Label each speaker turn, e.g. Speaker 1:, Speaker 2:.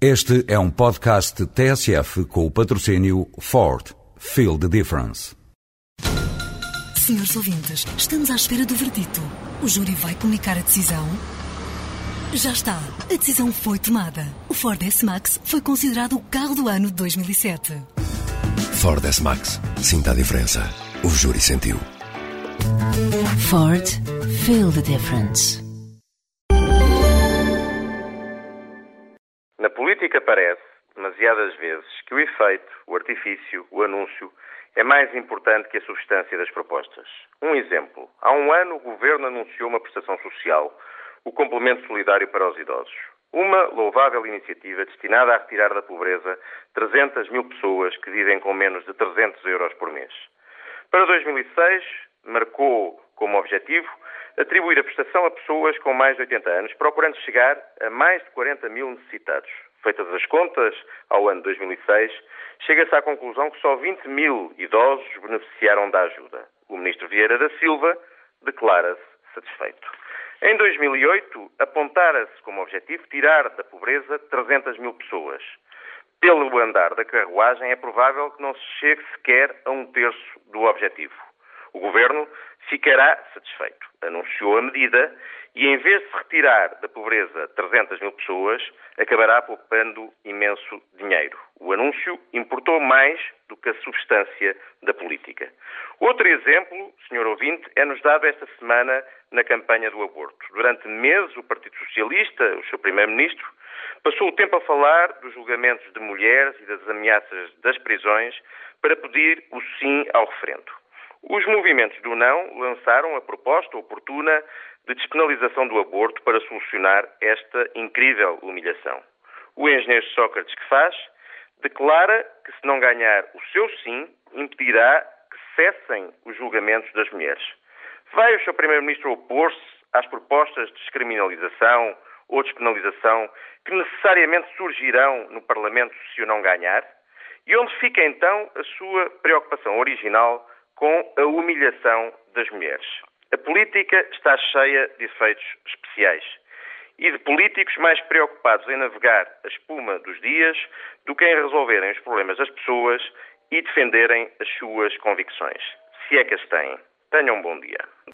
Speaker 1: Este é um podcast TSF com o patrocínio Ford. Feel the difference.
Speaker 2: Senhores ouvintes, estamos à espera do verdito. O júri vai comunicar a decisão? Já está. A decisão foi tomada. O Ford S-Max foi considerado o carro do ano de 2007.
Speaker 3: Ford S-Max. Sinta a diferença. O júri sentiu.
Speaker 4: Ford. Feel the difference.
Speaker 5: Na política parece, demasiadas vezes, que o efeito, o artifício, o anúncio é mais importante que a substância das propostas. Um exemplo. Há um ano o Governo anunciou uma prestação social, o Complemento Solidário para os Idosos. Uma louvável iniciativa destinada a retirar da pobreza 300 mil pessoas que vivem com menos de 300 euros por mês. Para 2006, marcou como objetivo atribuir a prestação a pessoas com mais de 80 anos, procurando chegar a mais de 40 mil necessitados. Feitas as contas, ao ano 2006, chega-se à conclusão que só 20 mil idosos beneficiaram da ajuda. O ministro Vieira da Silva declara-se satisfeito. Em 2008, apontara-se como objetivo tirar da pobreza 300 mil pessoas. Pelo andar da carruagem, é provável que não se chegue sequer a um terço do objetivo. O governo ficará satisfeito. Anunciou a medida e, em vez de retirar da pobreza 300 mil pessoas, acabará poupando imenso dinheiro. O anúncio importou mais do que a substância da política. Outro exemplo, senhor ouvinte, é-nos dado esta semana na campanha do aborto. Durante meses, o Partido Socialista, o seu primeiro-ministro, passou o tempo a falar dos julgamentos de mulheres e das ameaças das prisões para pedir o sim ao referendo. Os movimentos do não lançaram a proposta oportuna de despenalização do aborto para solucionar esta incrível humilhação. O engenheiro Sócrates que faz declara que se não ganhar o seu sim, impedirá que cessem os julgamentos das mulheres. Vai o seu primeiro-ministro opor-se às propostas de descriminalização ou despenalização que necessariamente surgirão no Parlamento se o não ganhar? E onde fica então a sua preocupação original com a humilhação das mulheres. A política está cheia de efeitos especiais e de políticos mais preocupados em navegar a espuma dos dias do que em resolverem os problemas das pessoas e defenderem as suas convicções. Se é que as têm. Tenham um bom dia.